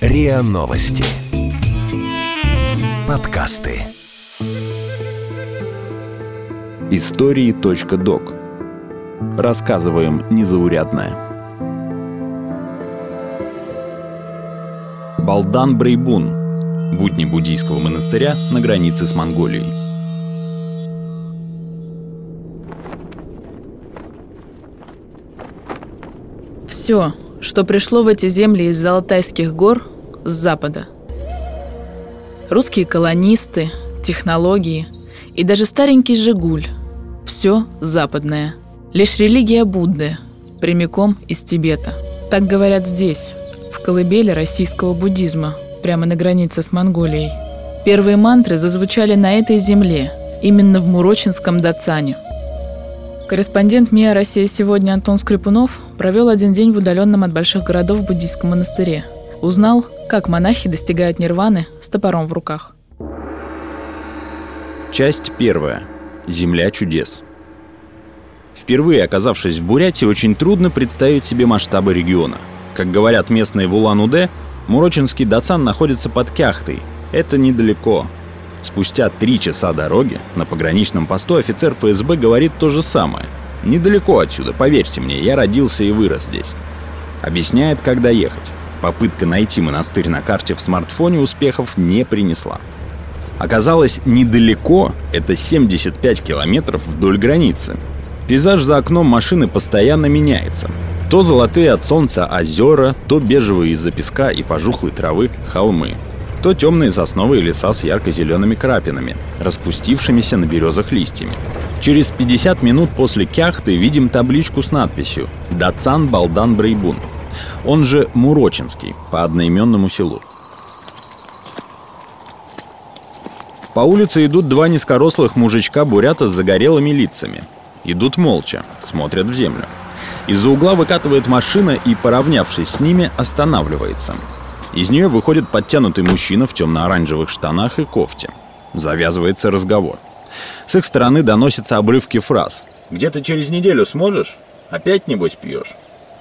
РИА Новости. Подкасты. Истории.док. Рассказываем незаурядное. Балдан Брейбун. Будни буддийского монастыря на границе с Монголией. Все, что пришло в эти земли из Золотайских гор с запада. Русские колонисты, технологии и даже старенький «Жигуль» – все западное. Лишь религия Будды, прямиком из Тибета. Так говорят здесь, в колыбели российского буддизма, прямо на границе с Монголией. Первые мантры зазвучали на этой земле, именно в Мурочинском Дацане – Корреспондент МИА «Россия сегодня» Антон Скрипунов провел один день в удаленном от больших городов буддийском монастыре. Узнал, как монахи достигают нирваны с топором в руках. Часть первая. Земля чудес. Впервые оказавшись в Бурятии, очень трудно представить себе масштабы региона. Как говорят местные в Улан-Удэ, Мурочинский Дацан находится под Кяхтой. Это недалеко, Спустя три часа дороги на пограничном посту офицер ФСБ говорит то же самое. «Недалеко отсюда, поверьте мне, я родился и вырос здесь». Объясняет, когда ехать. Попытка найти монастырь на карте в смартфоне успехов не принесла. Оказалось, недалеко — это 75 километров вдоль границы. Пейзаж за окном машины постоянно меняется. То золотые от солнца озера, то бежевые из-за песка и пожухлой травы холмы — то темные сосновые леса с ярко-зелеными крапинами, распустившимися на березах листьями. Через 50 минут после кяхты видим табличку с надписью «Дацан Балдан Брейбун», он же Мурочинский, по одноименному селу. По улице идут два низкорослых мужичка-бурята с загорелыми лицами. Идут молча, смотрят в землю. Из-за угла выкатывает машина и, поравнявшись с ними, останавливается – из нее выходит подтянутый мужчина в темно-оранжевых штанах и кофте. Завязывается разговор. С их стороны доносятся обрывки фраз. «Где-то через неделю сможешь? Опять, небось, пьешь?»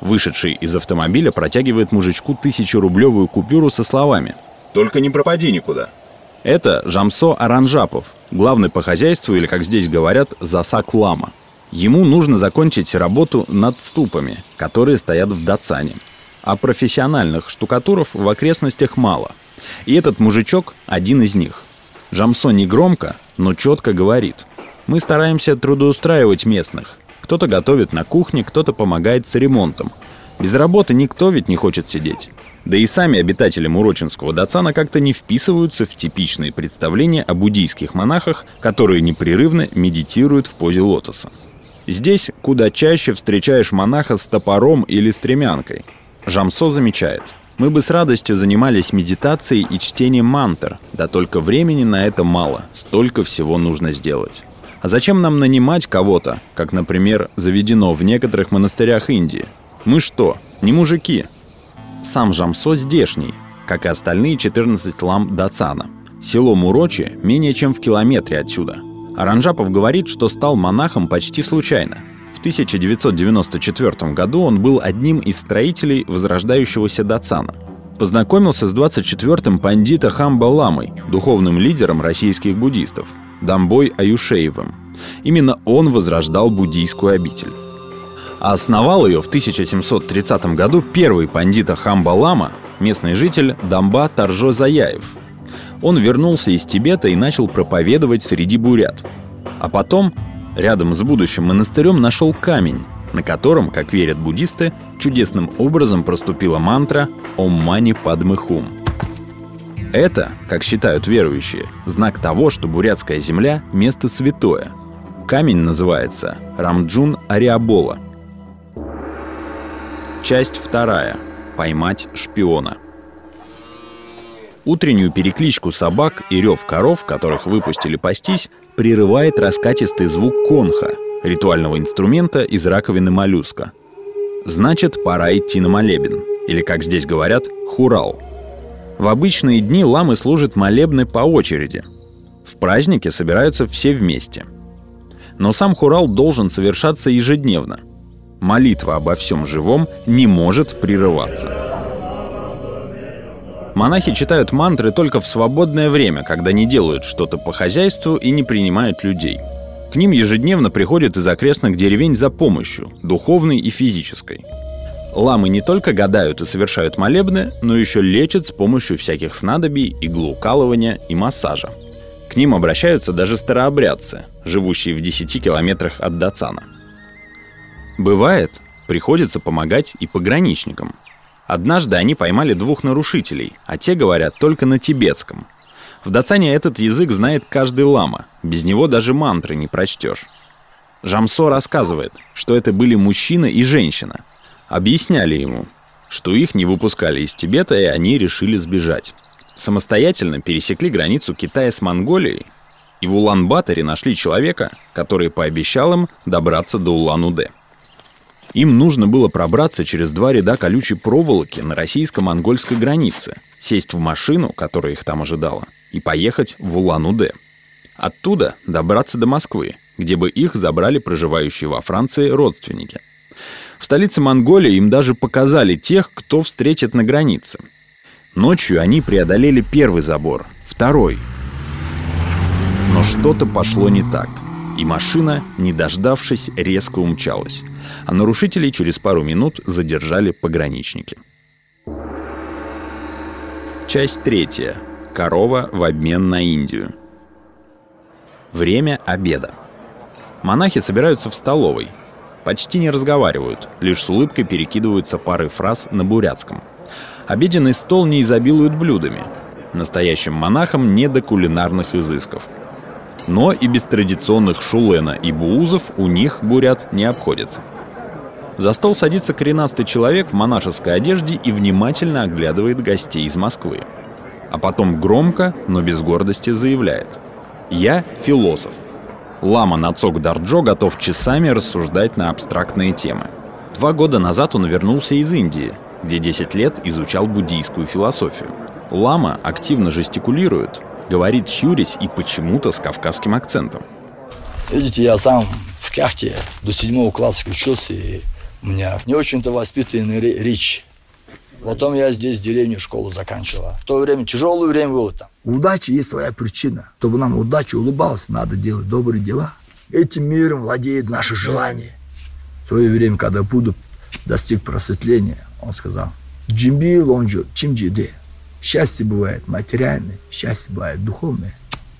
Вышедший из автомобиля протягивает мужичку тысячерублевую купюру со словами «Только не пропади никуда». Это Жамсо Аранжапов, главный по хозяйству или, как здесь говорят, засак лама. Ему нужно закончить работу над ступами, которые стоят в Дацане а профессиональных штукатуров в окрестностях мало. И этот мужичок один из них. Жамсо не громко, но четко говорит. Мы стараемся трудоустраивать местных. Кто-то готовит на кухне, кто-то помогает с ремонтом. Без работы никто ведь не хочет сидеть. Да и сами обитатели Мурочинского Дацана как-то не вписываются в типичные представления о буддийских монахах, которые непрерывно медитируют в позе лотоса. Здесь куда чаще встречаешь монаха с топором или стремянкой – Жамсо замечает. Мы бы с радостью занимались медитацией и чтением мантр, да только времени на это мало, столько всего нужно сделать. А зачем нам нанимать кого-то, как, например, заведено в некоторых монастырях Индии? Мы что, не мужики? Сам Жамсо здешний, как и остальные 14 лам Дацана. Село Мурочи менее чем в километре отсюда. Аранжапов говорит, что стал монахом почти случайно – 1994 году он был одним из строителей возрождающегося Дацана. Познакомился с 24-м пандита Хамба Ламой, духовным лидером российских буддистов, Дамбой Аюшеевым. Именно он возрождал буддийскую обитель. А основал ее в 1730 году первый пандита Хамба Лама, местный житель Дамба Таржо Заяев. Он вернулся из Тибета и начал проповедовать среди бурят. А потом Рядом с будущим монастырем нашел камень, на котором, как верят буддисты, чудесным образом проступила мантра «Ом Мани Падме Хум». Это, как считают верующие, знак того, что бурятская земля – место святое. Камень называется Рамджун Ариабола. Часть вторая. Поймать шпиона. Утреннюю перекличку собак и рев коров, которых выпустили пастись, прерывает раскатистый звук конха, ритуального инструмента из раковины моллюска. Значит, пора идти на молебен, или, как здесь говорят, хурал. В обычные дни ламы служат молебны по очереди. В празднике собираются все вместе. Но сам хурал должен совершаться ежедневно. Молитва обо всем живом не может прерываться. Монахи читают мантры только в свободное время, когда не делают что-то по хозяйству и не принимают людей. К ним ежедневно приходят из окрестных деревень за помощью, духовной и физической. Ламы не только гадают и совершают молебны, но еще лечат с помощью всяких снадобий, иглоукалывания и массажа. К ним обращаются даже старообрядцы, живущие в 10 километрах от Дацана. Бывает, приходится помогать и пограничникам. Однажды они поймали двух нарушителей, а те говорят только на тибетском. В Дацане этот язык знает каждый лама, без него даже мантры не прочтешь. Жамсо рассказывает, что это были мужчина и женщина. Объясняли ему, что их не выпускали из Тибета, и они решили сбежать. Самостоятельно пересекли границу Китая с Монголией, и в Улан-Баторе нашли человека, который пообещал им добраться до Улан-Удэ. Им нужно было пробраться через два ряда колючей проволоки на российско-монгольской границе, сесть в машину, которая их там ожидала, и поехать в Улан-Удэ. Оттуда добраться до Москвы, где бы их забрали проживающие во Франции родственники. В столице Монголии им даже показали тех, кто встретит на границе. Ночью они преодолели первый забор, второй. Но что-то пошло не так, и машина, не дождавшись, резко умчалась а нарушителей через пару минут задержали пограничники. Часть третья. Корова в обмен на Индию. Время обеда. Монахи собираются в столовой. Почти не разговаривают, лишь с улыбкой перекидываются пары фраз на бурятском. Обеденный стол не изобилует блюдами. Настоящим монахам не до кулинарных изысков. Но и без традиционных шулена и буузов у них бурят не обходится – за стол садится коренастый человек в монашеской одежде и внимательно оглядывает гостей из Москвы. А потом громко, но без гордости заявляет. «Я философ. Лама Нацок Дарджо готов часами рассуждать на абстрактные темы. Два года назад он вернулся из Индии, где 10 лет изучал буддийскую философию. Лама активно жестикулирует, говорит чурись и почему-то с кавказским акцентом. Видите, я сам в Кяхте до седьмого класса учился и у меня не очень-то воспитанная речь. Потом я здесь в деревне школу заканчивала. В то время тяжелое время было там. Удача есть своя причина. Чтобы нам удача улыбалась, надо делать добрые дела. Этим миром владеет наше желание. В свое время, когда Будда достиг просветления, он сказал, «Джимби лонджо чимджиде». Счастье бывает материальное, счастье бывает духовное.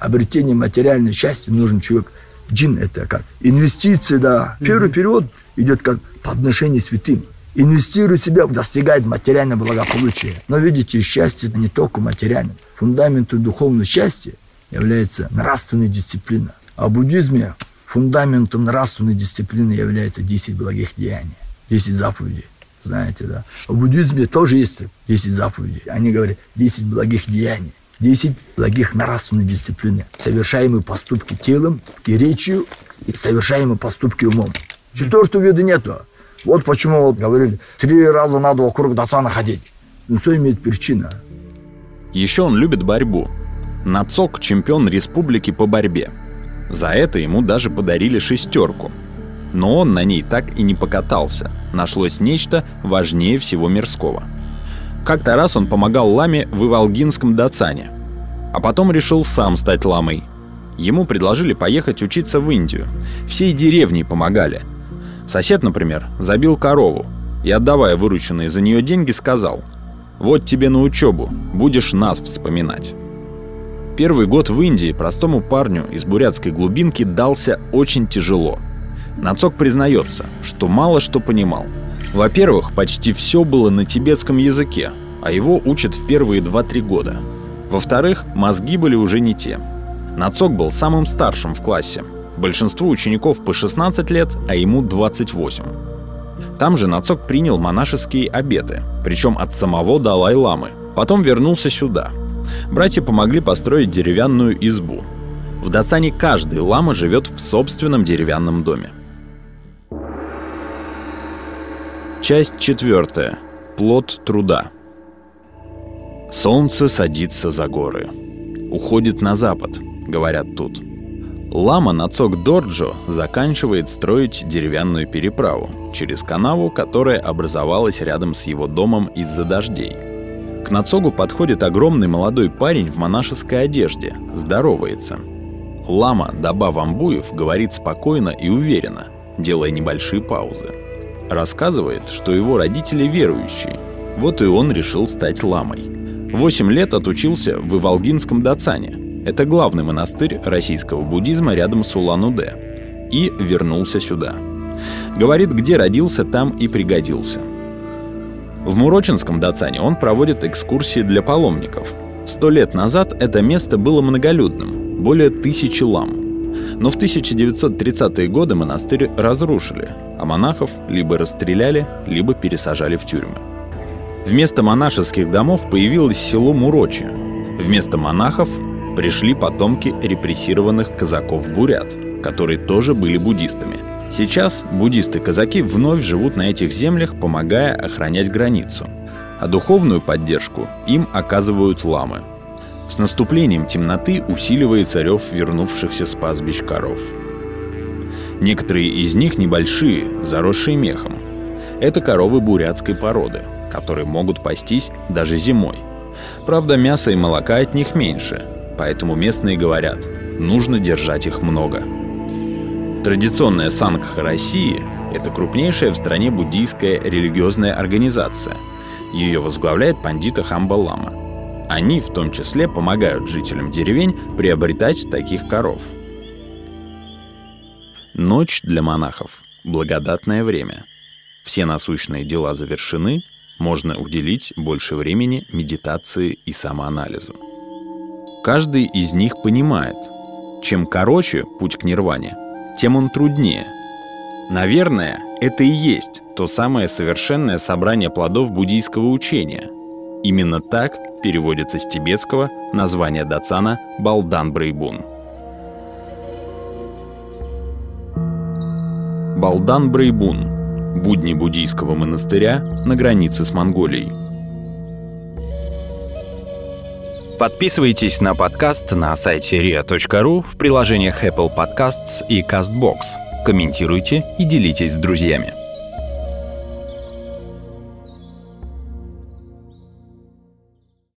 Обретение материального счастья нужен человек. Джин – это как инвестиции, да. Первый период идет как подношение святым. Инвестируя себя, достигает материальное благополучие. Но видите, счастье не только материальное. Фундаментом духовного счастья является нравственная дисциплина. А в буддизме фундаментом нравственной дисциплины является 10 благих деяний, 10 заповедей. Знаете, да? В буддизме тоже есть 10 заповедей. Они говорят 10 благих деяний. 10 благих нравственной дисциплины. Совершаемые поступки телом и речью, и совершаемые поступки умом. Четвертого вида нету. Вот почему вот говорили, три раза надо вокруг Дацана ходить. Ну, что имеет причина? Еще он любит борьбу. Нацок – чемпион республики по борьбе. За это ему даже подарили шестерку. Но он на ней так и не покатался. Нашлось нечто важнее всего мирского. Как-то раз он помогал ламе в Иволгинском Дацане. А потом решил сам стать ламой. Ему предложили поехать учиться в Индию. Всей деревней помогали – Сосед, например, забил корову и, отдавая вырученные за нее деньги, сказал «Вот тебе на учебу, будешь нас вспоминать». Первый год в Индии простому парню из бурятской глубинки дался очень тяжело. Нацок признается, что мало что понимал. Во-первых, почти все было на тибетском языке, а его учат в первые 2-3 года. Во-вторых, мозги были уже не те. Нацок был самым старшим в классе – Большинству учеников по 16 лет, а ему 28. Там же Нацок принял монашеские обеты, причем от самого Далай-ламы. Потом вернулся сюда. Братья помогли построить деревянную избу. В Дацане каждый лама живет в собственном деревянном доме. Часть четвертая. Плод труда. Солнце садится за горы. Уходит на запад, говорят тут. Лама Нацок Дорджо заканчивает строить деревянную переправу через канаву, которая образовалась рядом с его домом из-за дождей. К Нацогу подходит огромный молодой парень в монашеской одежде, здоровается. Лама Даба Вамбуев говорит спокойно и уверенно, делая небольшие паузы. Рассказывает, что его родители верующие, вот и он решил стать ламой. Восемь лет отучился в Иволгинском Дацане – это главный монастырь российского буддизма рядом с Улан-Удэ. И вернулся сюда. Говорит, где родился, там и пригодился. В Мурочинском Дацане он проводит экскурсии для паломников. Сто лет назад это место было многолюдным, более тысячи лам. Но в 1930-е годы монастырь разрушили, а монахов либо расстреляли, либо пересажали в тюрьмы. Вместо монашеских домов появилось село Мурочи. Вместо монахов пришли потомки репрессированных казаков-бурят, которые тоже были буддистами. Сейчас буддисты-казаки вновь живут на этих землях, помогая охранять границу. А духовную поддержку им оказывают ламы. С наступлением темноты усиливается рев вернувшихся с пастбищ коров. Некоторые из них небольшие, заросшие мехом. Это коровы бурятской породы, которые могут пастись даже зимой. Правда, мяса и молока от них меньше, Поэтому местные говорят, нужно держать их много. Традиционная Сангха России – это крупнейшая в стране буддийская религиозная организация. Ее возглавляет пандита Хамбалама. Они в том числе помогают жителям деревень приобретать таких коров. Ночь для монахов – благодатное время. Все насущные дела завершены, можно уделить больше времени медитации и самоанализу. Каждый из них понимает, чем короче путь к нирване, тем он труднее. Наверное, это и есть то самое совершенное собрание плодов буддийского учения. Именно так переводится с тибетского название дацана Балдан Брейбун. Балдан Брейбун – будни буддийского монастыря на границе с Монголией – Подписывайтесь на подкаст на сайте ria.ru в приложениях Apple Podcasts и CastBox. Комментируйте и делитесь с друзьями.